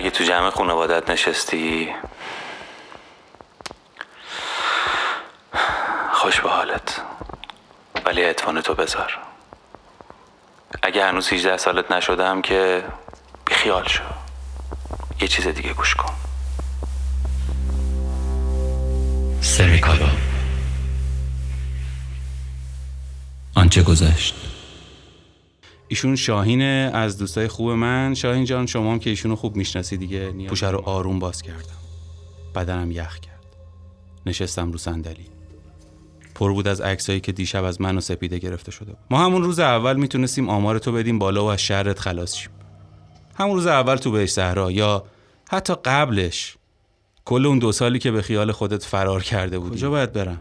اگه تو جمع خانوادت نشستی. خوش به حالت. ولی اتفان تو بذار. اگه هنوز 18 سالت نشدم که بیخیال شو. یه چیز دیگه گوش کن. سمیکالو آنچه گذشت. ایشون شاهینه از دوستای خوب من. شاهین جان شما هم که ایشونو خوب می‌شناسی دیگه. پوشه رو آروم باز کردم. بدنم یخ کرد. نشستم رو صندلی. پر بود از عکسایی که دیشب از من و سپیده گرفته شده بود. ما همون روز اول می‌تونستیم آمار تو بدیم بالا و از شرت خلاص شیم. همون روز اول تو بهش صحرا یا حتی قبلش. کل اون دو سالی که به خیال خودت فرار کرده بودی. کجا باید برم؟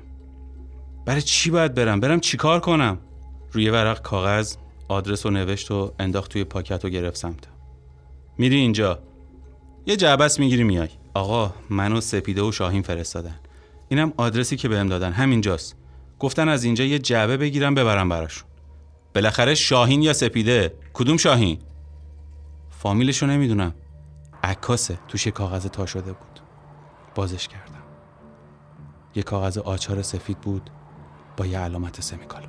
برای چی باید برم؟ برم چیکار کنم؟ روی ورق کاغذ؟ آدرس رو نوشت و انداخت توی پاکت و گرفت سمتم میری اینجا. یه جعبس می‌گیری میای. آقا منو سپیده و شاهین فرستادن. اینم آدرسی که بهم دادن. همینجاست گفتن از اینجا یه جعبه بگیرم ببرم براشون. بالاخره شاهین یا سپیده؟ کدوم شاهین؟ فامیلشو نمی‌دونم. عکاسه. توش یه کاغذ تا شده بود. بازش کردم. یه کاغذ آچار سفید بود با یه علامت سمیکالو.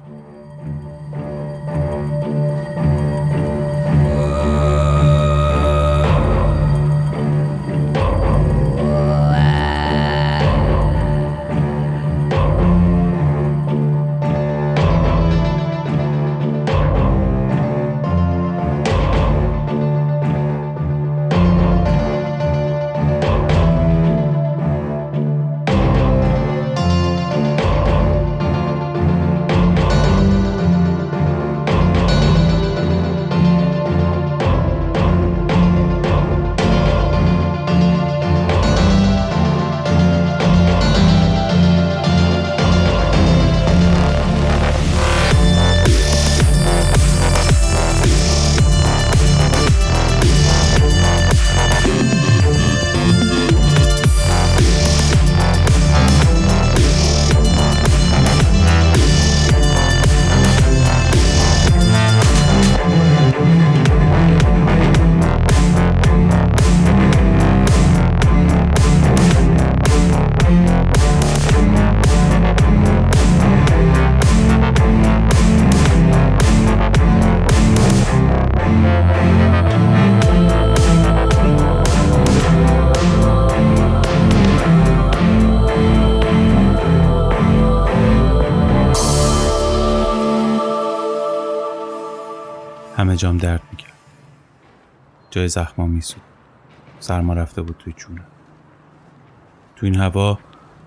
همه جام درد می‌کرد. جای زخما میسود سرما رفته بود توی جونم تو این هوا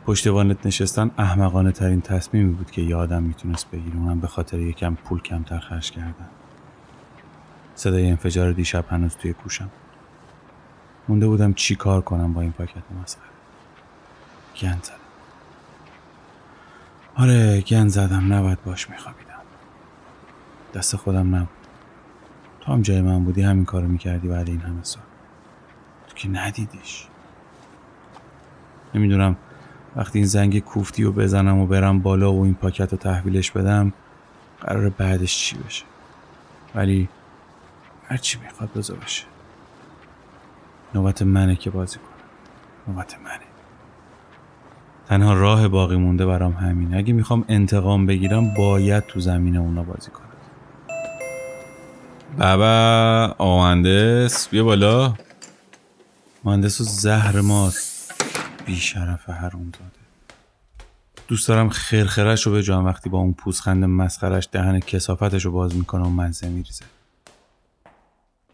پشت وانت نشستن احمقانه ترین تصمیمی بود که یه آدم می‌تونست بگیره. اونم به خاطر یکم پول کمتر خرج کردن. صدای انفجار دیشب هنوز توی گوشم. مونده بودم چی کار کنم با این پاکت مسخره. گن زدم. آره گن زدم. نباید باش میخوابیدم. دست خودم نبود. تو هم جای من بودی همین کارو می‌کردی بعد این همه سال. تو که ندیدیش. نمی‌دونم وقتی این زنگ کوفتی رو بزنم و برم بالا و این پاکت رو تحویلش بدم قرار بعدش چی بشه؟ ولی هرچی می‌خواد بذار بشه. نوبت منه که بازی کنم. نوبت منه. تنها راه باقی مونده برام همین اگه می‌خوام انتقام بگیرم باید تو زمین اونا بازی کنم. بابا آقا مهندس بیا بالا. مهندس و زهر مار شرف هرون داده. دوست دارم خرخرش رو به جان وقتی با اون پوزخند مسخرش دهن کسافتش رو باز می‌کنه و منزه میریزه.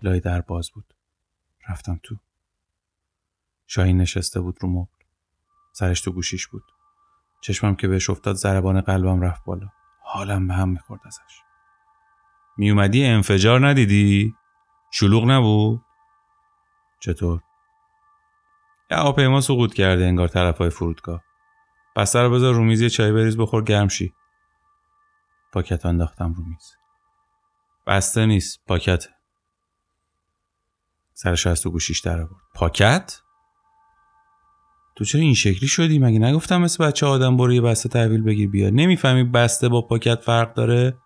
لای در باز بود. رفتم تو. شاهین نشسته بود رو مبل. سرش تو گوشیش بود. چشمم که بهش افتاد ضربان قلبم رفت بالا. حالم به هم می‌خورد ازش. میومدی انفجار ندیدی؟ شلوغ نبود؟ چطور؟ یه هواپیما سقوط کرده انگار طرف های فرودگاه. بسته رو بذار رو میز یه چای بریز بخور گرم شی. پاکت انداختم رو میز. بسته نیست پاکت. سرش از تو گوشیش در آورد. پاکت؟ تو چرا این شکلی شدی؟ مگه نگفتم مثل بچه آدم برو یه بسته تحویل بگیر بیا نمی‌فهمی بسته با پاکت فرق داره؟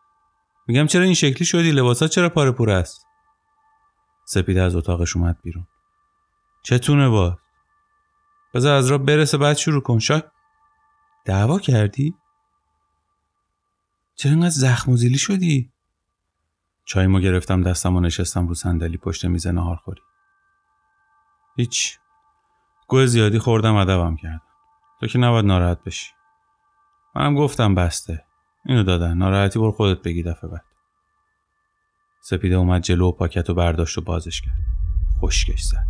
میگم چرا این شکلی شدی؟ لباسات چرا پاره پور است؟ سپیده از اتاقش اومد بیرون. چتونه با بذار از را برسه بعد شروع کن. شاید دعوا کردی؟ چرا اینقدر زخم و زیلی شدی؟ چای ما گرفتم دستم و نشستم رو صندلی پشت میز نهار خوری. هیچ. گوه زیادی خوردم ادبم کردم. تو که نباید ناراحت بشی. منم گفتم بسته. اینو دادن. ناراحتی بر خودت بگی دفعه بعد. سپیده اومد جلو و پاکت و برداشت و بازش کرد. خشکش زد.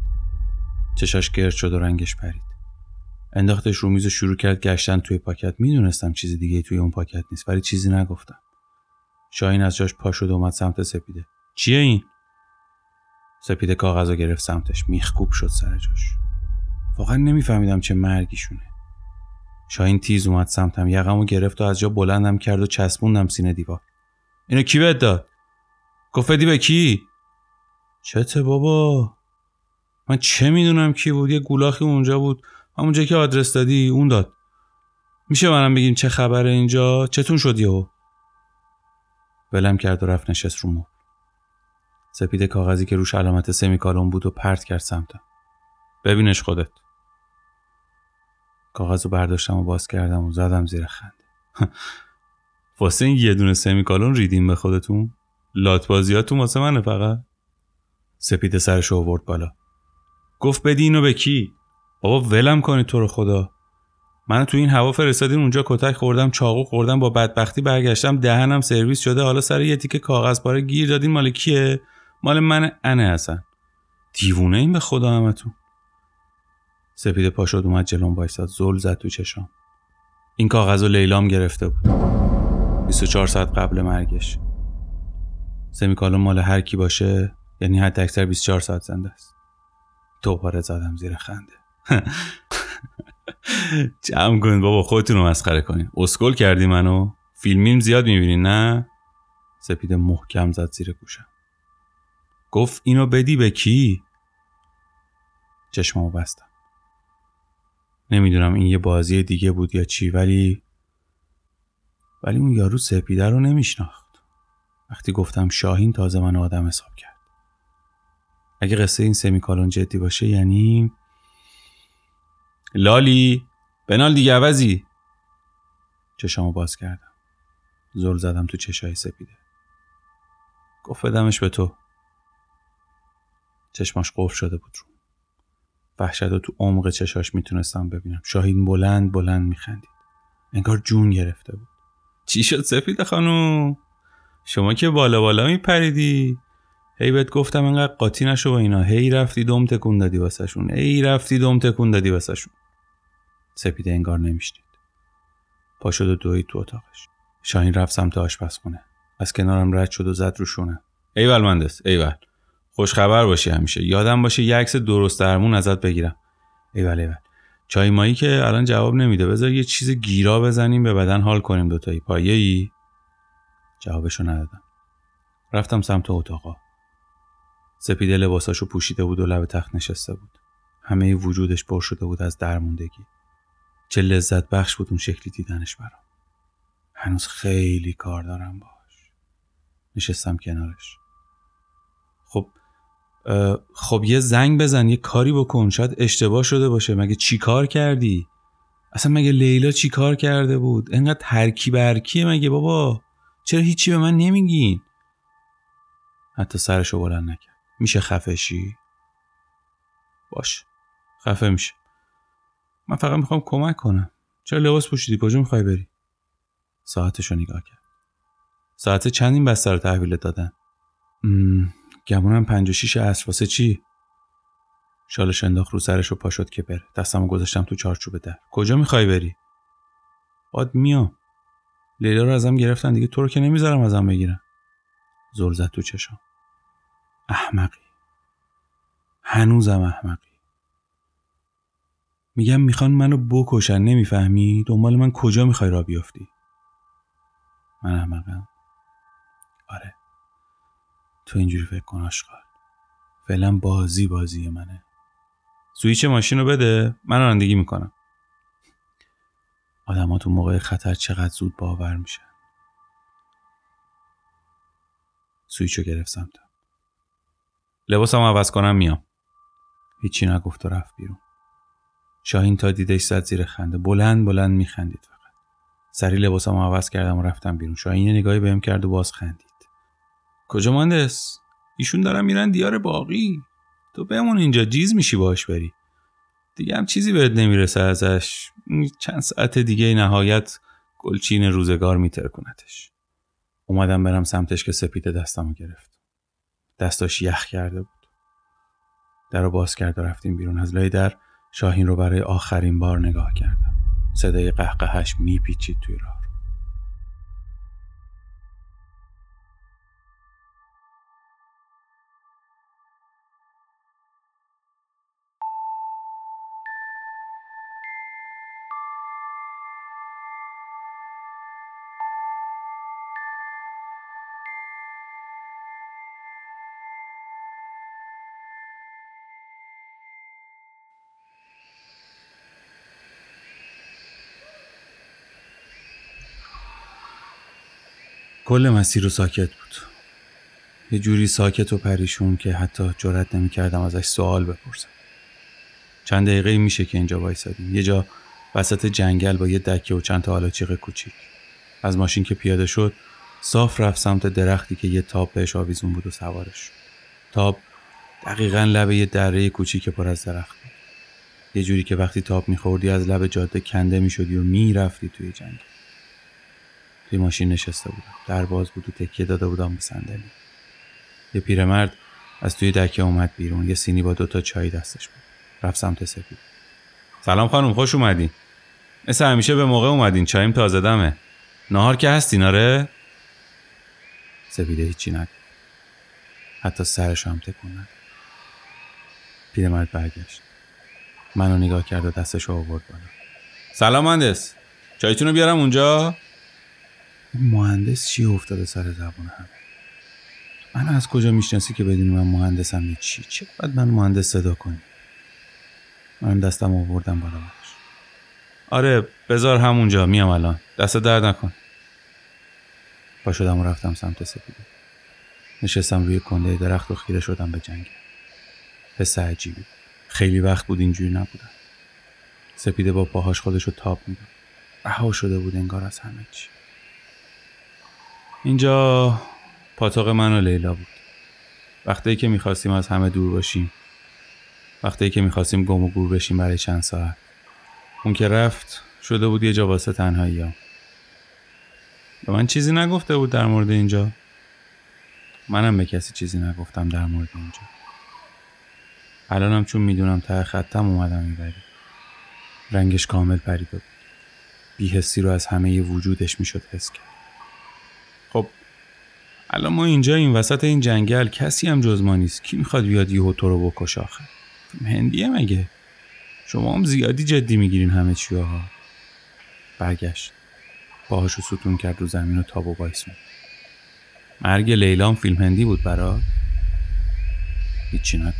چشاش گرد شد و رنگش پرید. انداختش رو میز و شروع کرد گشتن توی پاکت. می‌دونستم چیز دیگه توی اون پاکت نیست ولی چیزی نگفتم. شاهین از جاش پا شد و اومد سمت سپیده. چیه این؟ سپیده کاغذ رو گرفت سمتش. میخکوب شد سر جاش. واقعا نمیفهمیدم چه مرگیشونه. شاهین تیز اومد سمتم. یقمو گرفت و از جا بلندم کرد و چسبوندم سینه دیوار. اینو کی بهت داد؟ گفت به کی؟ چته بابا؟ من چه می‌دونم کی بود؟ یه گولاخی اونجا بود. همونجا که آدرس دادی اون داد. میشه منم بگیم چه خبره اینجا؟ چتون شد یهو. ولم کرد و رفت نشست رو مبل. سپید کاغذی که روش علامت سمیکالون بود و پرت کرد سمتم. ببینش خودت. کاغذ رو برداشتم و باز کردم و زدم زیر خنده. واسه این یه دونه سمیکالون ریدیم به خودتون؟ لات بازیاتون واسه منه فقط؟ سپید سرش آورد بالا. گفت بدی اینو به کی؟ بابا ولم کنید تو رو خدا. من تو این هوا فرستادین اونجا کتک خوردم چاقو خوردم با بدبختی برگشتم دهنم سرویس شده حالا سر یه تیکه کاغذ پاره گیر دادین مال کیه؟ مال من انه هستن دیوونه این به خدا همتون. سپید پا شد اومد جلوم وایساد زل زد تو چشام. این کاغذ و لیلام گرفته بود. 24 ساعت قبل مرگش. سمیکالون مال هر کی باشه یعنی حد اکثر 24 ساعت زنده است. دوباره زدم زیر خنده. جمع کنید بابا خودتون رو مسخره کنین. اسکل کردی منو؟ فیلمیم زیاد می‌بینین نه؟ سپید محکم زد زیر گوشم. گفت اینو بدی به کی؟ چشممو بستم. نمی‌دونم این یه بازی دیگه بود یا چی ولی ولی اون یارو سپیده رو نمیشناخت. وقتی گفتم شاهین تازه من آدم حساب کرد. اگه قصه این سمیکالون جدی باشه یعنی لالی بنال دیگه عوضی. چشامو باز کردم. زل زدم تو چشای سپیده. گفت بدمش به تو. چشماش قفل شده بود رو. وحشت رو تو عمق چشاش می‌تونستم ببینم. شاهین بلند بلند میخندید. انگار جون گرفته بود. چی شد سپیده خانوم؟ شما که بالا بالا میپریدی. هی بهت گفتم انقدر قاطی نشو با اینا. هی رفتی دم تکون دادی واسهشون. هی رفتی دم تکون دادی واسهشون. سپیده انگار نمیشنید. پا شد و دوید تو اتاقش. شاهین رفت سمت آشپزخونه. از کنارم رد شد و زد رو شونه. ایول مندس ایول خوش خبر باشی همیشه. یادم باشه یه عکس درست درمون ازت بگیرم. ایول ایول چای مایی که الان جواب نمیده. بذار یه چیز گیرا بزنیم به بدن حال کنیم دوتایی پایه ای؟ جوابشو ندادم. رفتم سمت اتاقا. سپیده لباساشو پوشیده بود و لب تخت نشسته بود. همه وجودش پر شده بود از درموندگی. چه لذت بخش بود اون شکلی دیدنش برام. هنوز خیلی کار دارم باش. نشستم کنارش. خب خب یه زنگ بزن یه کاری بکن شاید اشتباه شده باشه. مگه چی کار کردی؟ اصلا مگه لیلا چی کار کرده بود؟ انقدر ترکی برکیه مگه بابا؟ چرا هیچی به من نمیگین؟ حتی سرشو بلند نکرد. میشه خفشی باش خفه میشه. من فقط می‌خوام کمک کنم. چرا لباس پوشیدی؟ کجا می‌خوای بری؟ ساعتشو نگاه کرد. ساعت چند این بستر تحویل دادن؟ گمونم پنج و شیش عصر. واسه چی؟ شالش انداخت رو سرش و پا شد که بره دستمو گذاشتم تو چارچوب در. کجا می‌خوای بری؟ باد میام. لیلا رو ازم گرفتن دیگه. تو رو که نمی‌ذارم ازم بگیرم زل زد تو چشام. احمقی. هنوزم احمقی. میگم می‌خوان منو بکشن. نمی‌فهمی؟ دنبال من کجا می‌خوای را بیافتی؟ من احمقم. آره. تو اینجوری فکر کن آشقال فعلا بازی بازی منه. سویچ ماشین رو بده؟ من رانندگی می‌کنم. آدم تو موقع خطر چقدر زود باور میشن. سویچ رو گرفت سمتم. لباسم عوض کنم میام. هیچی نگفت و رفت بیرون. شاهین تا دیدش زد زیر خنده. بلند بلند میخندید فقط. سری لباسم عوض کردم و رفتم بیرون. شاهین نگاهی بهم کرد و باز خندید. کجا مهندس؟ ایشون دارن میرن دیار باقی. تو بمون اینجا جیز میشی باش بری. دیگه هم چیزی بهت نمی‌رسه ازش. چند ساعت دیگه نهایت گلچین روزگار میترکنتش اومدم برم سمتش که سپیده دستمو گرفت. دستاش یخ کرده بود. در رو باز کرد و رفتیم بیرون. از لای در شاهین رو برای آخرین بار نگاه کردم. صدای قهقهش میپیچید توی راه. کل مسیر رو ساکت بود. یه جوری ساکت و پریشون که حتی جرات نمی‌کردم ازش سوال بپرسم. چند دقیقه میشه که اینجا وایسادیم. یه جا وسط جنگل با یه دکه و چند تا چیق کوچیک. از ماشین که پیاده شد صاف رفت سمت درختی که یه تاب بهش آویزون بود و سوارش تاب دقیقا لب یه دره کوچیک پر از درخت یه جوری که وقتی تاب میخوردی از لب جاده کنده می‌شدی و می‌رفتی توی جنگل. توی ماشین نشسته بودم. در باز بود و تکیه داده بودم به صندلی. یه پیرمرد از توی دکه اومد بیرون. یه سینی با دوتا چای دستش بود. رفت سمت سپید. سلام خانم خوش اومدین. مثل همیشه به موقع اومدین. چایم تازه دمه. نهار که هستین آره؟ سپیده هیچی نگفت. حتی سرش هم تکون نداد. پیرمرد برگشت. منو نگاه کرد و دستش رو آورد بالا. سلام مهندس. چایتون رو بیارم اونجا؟ مهندس چی افتاده سر زبون هم من از کجا می‌شناسی که بدونی من مهندسم یه چی؟ چه باید من مهندس صدا کنی؟ من دستم آوردم بالا باش. آره بذار همونجا. میام الان. دست درد نکن. با شدم و رفتم سمت سپیده. نشستم روی کنده درخت و خیره شدم به جنگ. حس عجیبی خیلی وقت بود اینجوری نبودم. سپیده با پاهاش خودشو تاب می‌داد. رها شده بود انگار از همه چی. اینجا پاتاق من و لیلا بود. وقتی که می‌خواستیم از همه دور باشیم وقتی که می‌خواستیم گم و گور بشیم برای چند ساعت. اون که رفت شده بود یه جا واسه تنهایی ها. به من چیزی نگفته بود در مورد اینجا. منم به کسی چیزی نگفتم در مورد اینجا. الانم چون می‌دونم ته خطم اومدم می‌بری رنگش کامل پریده بود. بیهستی رو از همه وجودش می‌شد حس کرد. الان ما اینجا این وسط این جنگل کسی هم جز ما نیست. کی می‌خواد بیاد یهو تو رو بکش آخه؟ هندیه مگه شما هم زیادی جدی می‌گیرین همه چی ها برگشت. باهاشو ستون کرد رو زمین و تاب و بایسون مرگ لیلام فیلم هندی بود برا هیچی نگفت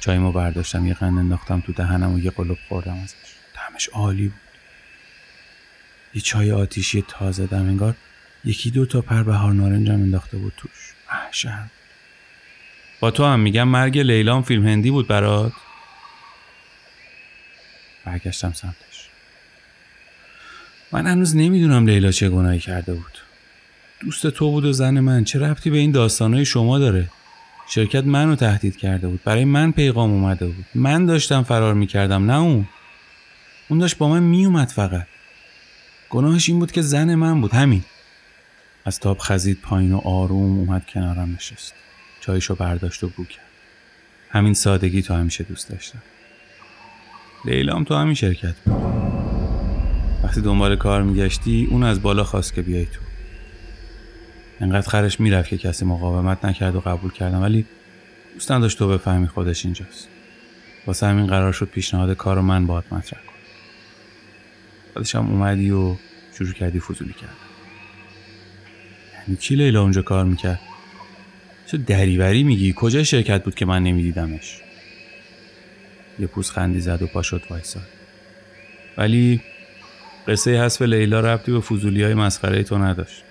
چایمو برداشتم یه قند انداختم تو دهنم و یه قلب خوردم ازش. دمش عالی بود. یه چای آتیشی تازه دم انگار یکی دو تا پر بهار نارنجم انداخته بود توش. محشر با تو هم میگم مرگ لیلام فیلم هندی بود برات. برگشتم سمتش. من هنوز نمی‌دونم لیلا چه گناهی کرده بود. دوست تو بود و زن من. چه ربطی به این داستانهای شما داره؟ شرکت منو تهدید کرده بود. برای من پیغام اومده بود. من داشتم فرار می‌کردم نه اون. اون داشت با من میومد فقط. گناهش این بود که زن من بود. همین. از تاب خزید پایین و آروم اومد کنارم نشست. چایشو برداشت و بو کرد. همین سادگی تو همیشه دوست داشتم. لیلام تو همین شرکت بود. وقتی دنبال کار میگشتی اون از بالا خواست که بیای تو. انقدر خرش می‌رفت که کسی مقاومت نکرد و قبول کردم ولی دوست نداشت تو بفهمی خودش اینجاست. واسه همین قرار شد پیشنهاد کار رو من باید مطرح کنم. بعدش هم اومدی و شروع کردی فضولی کردم یعنی کی لیلا اونجا کار می‌کرد؟ چه دریوری میگی؟ کجا شرکت بود که من نمیدیدمش؟ یه پوز خندی زد و پا وایساد ولی قصه حذف لیلا ربطی به فضولی های مسخره تو نداشت.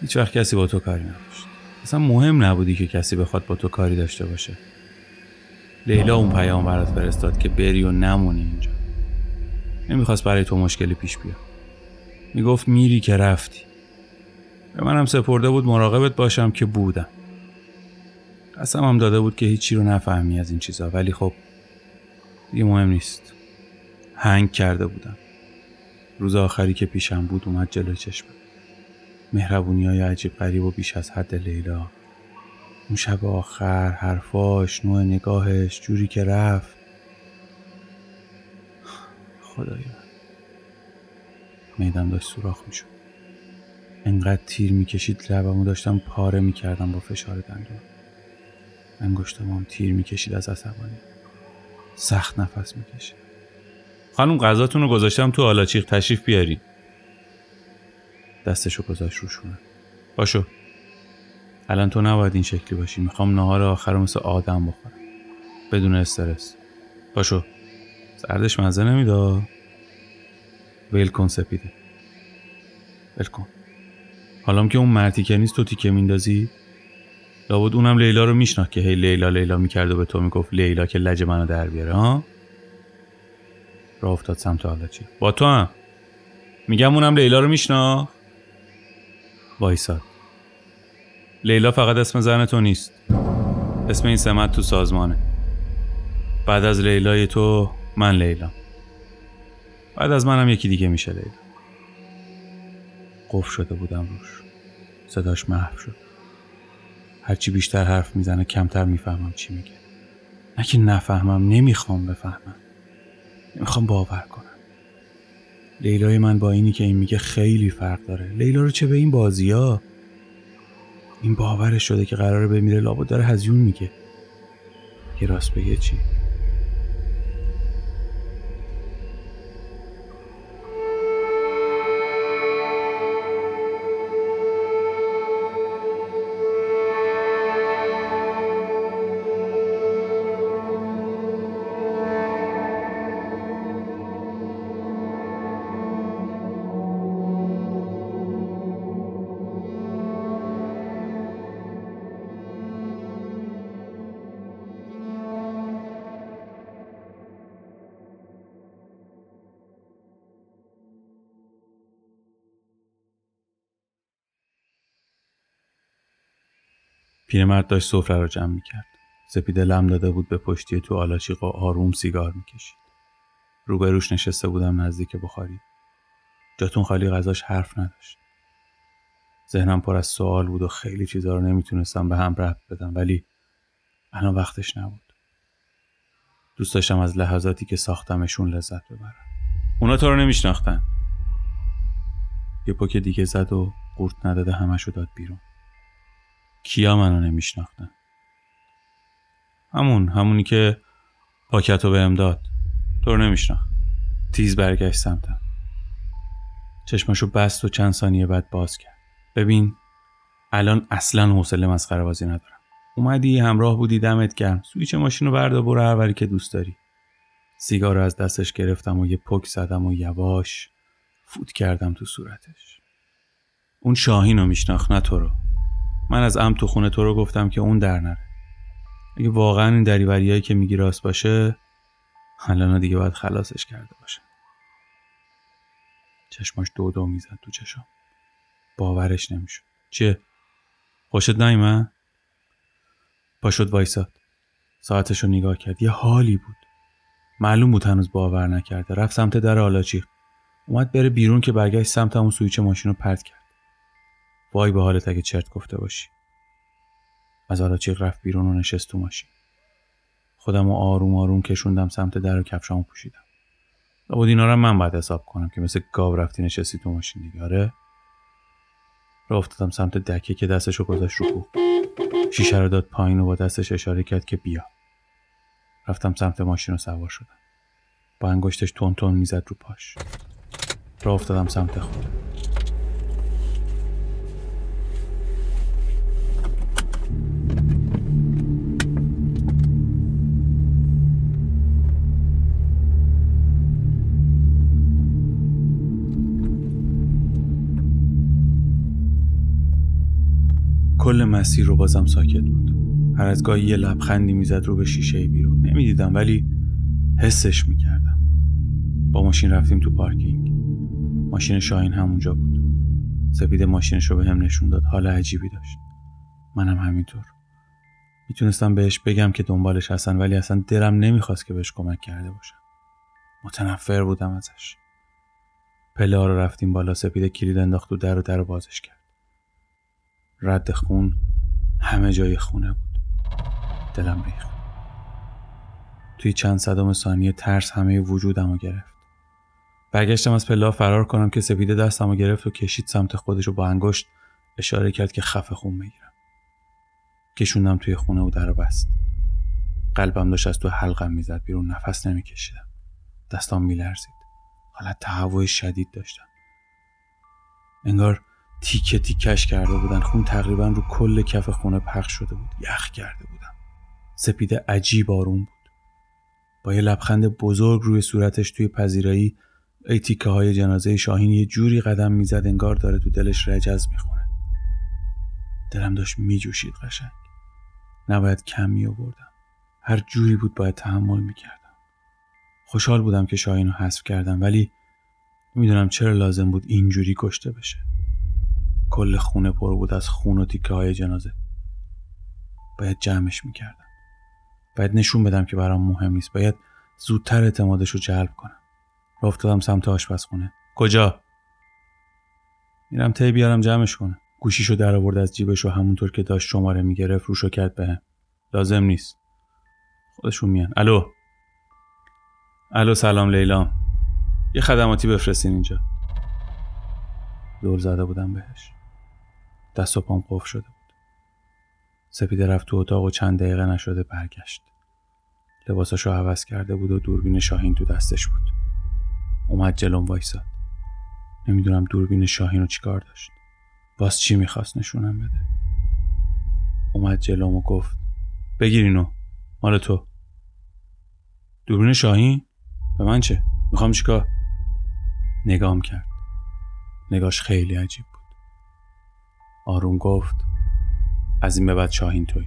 هیچ وقت کسی با تو کاری نداشت. اصلا مهم نبودی که کسی بخواد با تو کاری داشته باشه. لیلا اون پیام برات فرستاد که بری و نمونی اینجا. نمی‌خواست برای تو مشکلی پیش بیاد. می‌گفت میری که رفتی. به منم سپرده بود مراقبت باشم که بودم. قسم هم داده بود که هیچی رو نفهمی از این چیزا ولی خب دیگه مهم نیست. هنگ کرده بودم. روز آخری که پیشم بود اومد جلوی چشمم. مهربونی های عجیب غریب و بیش از حد لیلا. اون شب آخر حرفاش نوع نگاهش جوری که رفت. خدایا. میدم داشت سوراخ می‌شد. انقدر تیر می‌کشید لبمو داشتم پاره می‌کردم با فشار دندون. انگشتم هم تیر می‌کشید از عصبانی. سخت نفس می‌کشید. خانم غذاتون رو گذاشتم تو آلاچیق تشریف بیاری. دستشو گذاشت روشونه باشو. الان تو نباید این شکلی باشی. می‌خوام نهار آخر رو مثل آدم بخورم. بدون استرس. باشو. سردش مزه نمیده ویل کن سپیده. ول کن. حالا که اون مرتی که نیست تو تیکه میندازی؟ لابد اونم لیلا رو میشناخت که هی لیلا لیلا می‌کرد و به تو می‌گفت لیلا که لج منو در بیاره ها؟ راه افتاد سمت حالا چی؟ با تو هم. میگم اونم لیلا رو میشناخت؟ وایساد لیلا فقط اسم زن تو نیست. اسم این سمت تو سازمانه. بعد از لیلای تو من لیلا بعد از منم یکی دیگه میشه لیلا. قف شده بودم روش. صداش محو شد. هرچی بیشتر حرف می‌زنه کمتر می‌فهمم چی میگه. نه که نفهمم نمی‌خوام بفهمم. نمی‌خوام باور کنم. لیلای من با اینی که این میگه خیلی فرق داره. لیلا رو چه به این بازی ها؟ این باورش شده که قراره بمیره لابد داره هزیون میگه. که راست بگه چی؟ پیرمرد داشت سفره را جمع می‌کرد. سپیده لم داده بود به پشتی تو آلاچیق و آروم سیگار می‌کشید. روبروش نشسته بودم نزدیک بخاری. جاتون خالی غذاش حرف نداشت. ذهنم پر از سوال بود و خیلی چیزا رو نمی‌تونستم به هم ربط بدم ولی الان وقتش نبود. دوست داشتم از لحظاتی که ساختمشون لذت ببرم. اونا تو رو نمیشناختن. یه پک دیگه زد و قورت نداده همشو داد بیرون. کیا منو نمیشناختن؟ همون همونی که پاکتو بهم داد. تو رو نمیشناخت تیز برگشت سمتم. چشماشو بست و چند ثانیه بعد باز کرد. ببین الان اصلا حوصله مسخره بازی ندارم. اومدی همراه بودی دمت گرم. سویچ ماشین رو بردا برو هر وری که دوست داری. سیگار رو از دستش گرفتم و یه پک زدم و یواش فوت کردم تو صورتش. اون شاهین رو میشناخت نه تو رو. من از ام تو خونه تو رو گفتم که اون در نره. اگه واقعا این دریوریایی که میگی راست باشه الان دیگه باید خلاصش کرده باشه. چشماش دو دو می‌زد تو چشم. باورش نمی‌شد. چیه؟ خوشت من پاشد وایساد. ساعتش رو نگاه کرد. یه حالی بود. معلوم بود هنوز باور نکرده. رفت سمت در آلاچی. اومد بره بیرون که برگشت سمت اون سویچ ماشین رو پرت کرد. وای به حالت اگه چرت گفته باشی. از آلاچیق رفت بیرون و نشست تو ماشین. خودم و آروم آروم کشوندم سمت در و کفشامو پوشیدم. لابد اینا رو من باید حساب کنم که مثل گاو رفتی نشستی تو ماشین دیگه آره؟ را افتادم سمت دکه که دستشو گذاشت رو کوه. شیشه رو داد پایین و با دستش اشاره کرد که بیا. رفتم سمت ماشین رو سوار شدم. با انگشتش تون تون می‌زد رو پاش. را افتادم سمت خودم کل مسیر رو بازم ساکت بود. هر از گاهی یه لبخندی می‌زد رو به شیشه بیرون. نمی‌دیدم ولی حسش می‌کردم. با ماشین رفتیم تو پارکینگ. ماشین شاهین همونجا بود. سپید ماشینش رو به هم نشون داد. حال عجیبی داشت. منم همینطور. می‌تونستم بهش بگم که دنبالش هستن ولی اصلا درم نمی‌خواست که بهش کمک کرده باشم. متنفر بودم ازش. پله ها رو رفتیم بالا. سپید کلید انداخت و در و در رو بازش کرد. رد خون همه جای خونه بود. دلم ریخت. توی چند صدام ثانیه ترس همه وجودم رو گرفت. برگشتم از پله فرار کنم که سپیده دستم رو گرفت و کشید سمت خودش رو با انگشت اشاره کرد که خفه خون بگیرم کشوندم توی خونه و در بست. قلبم داشت از تو حلقم می‌زد بیرون نفس نمیکشیدم. دستام میلرزید. حالت تهوع شدید داشتم. انگار تیکه تیکش کرده بودن. خون تقریبا رو کل کف خونه پخش شده بود. یخ کرده بودم سپیده عجیب آروم بود. با یه لبخند بزرگ روی صورتش توی پذیرایی ای تیکه های جنازه شاهین یه جوری قدم می‌زد انگار داره تو دلش رجز می‌خونه. دلم داشت میجوشید قشنگ. نباید کم می هر جوری بود باید تحمل می‌کردم. خوشحال بودم که شاهین رو حذف کردم ولی می‌دونم چرا لازم بود اینجوری کشته بشه. کل خونه پر بود از خون و تیکه های جنازه. باید جمعش می‌کردم. باید نشون بدم که برام مهم نیست. باید زودتر اعتمادش رو جلب کنم. را افتادم سمت آشپزخونه. کجا؟ میرم تی بیارم جمعش کنه. گوشیشو در آورد از جیبش و همونطور که داشت شماره می‌گرفت روشو کرد بهم. لازم نیست. خودشون میان. الو. الو سلام لیلا. یه خدماتی بفرستین اینجا. دور زده بودم بهش. دست و پام قفل شده بود. سپیده رفت تو اتاق و چند دقیقه نشده برگشت. لباساشو عوض کرده بود و دوربین شاهین تو دستش بود. اومد جلوم وایساد. نمی‌دونم دوربین شاهین رو چیکار داشت. باز چی می‌خواست نشونم بده. اومد جلوم و گفت بگیر اینو. مال تو. دوربین شاهین؟ به من چه؟ می‌خوام چیکار؟ نگام کرد. نگاش خیلی عجیب بود. آروم گفت از این به بعد شاهین توی.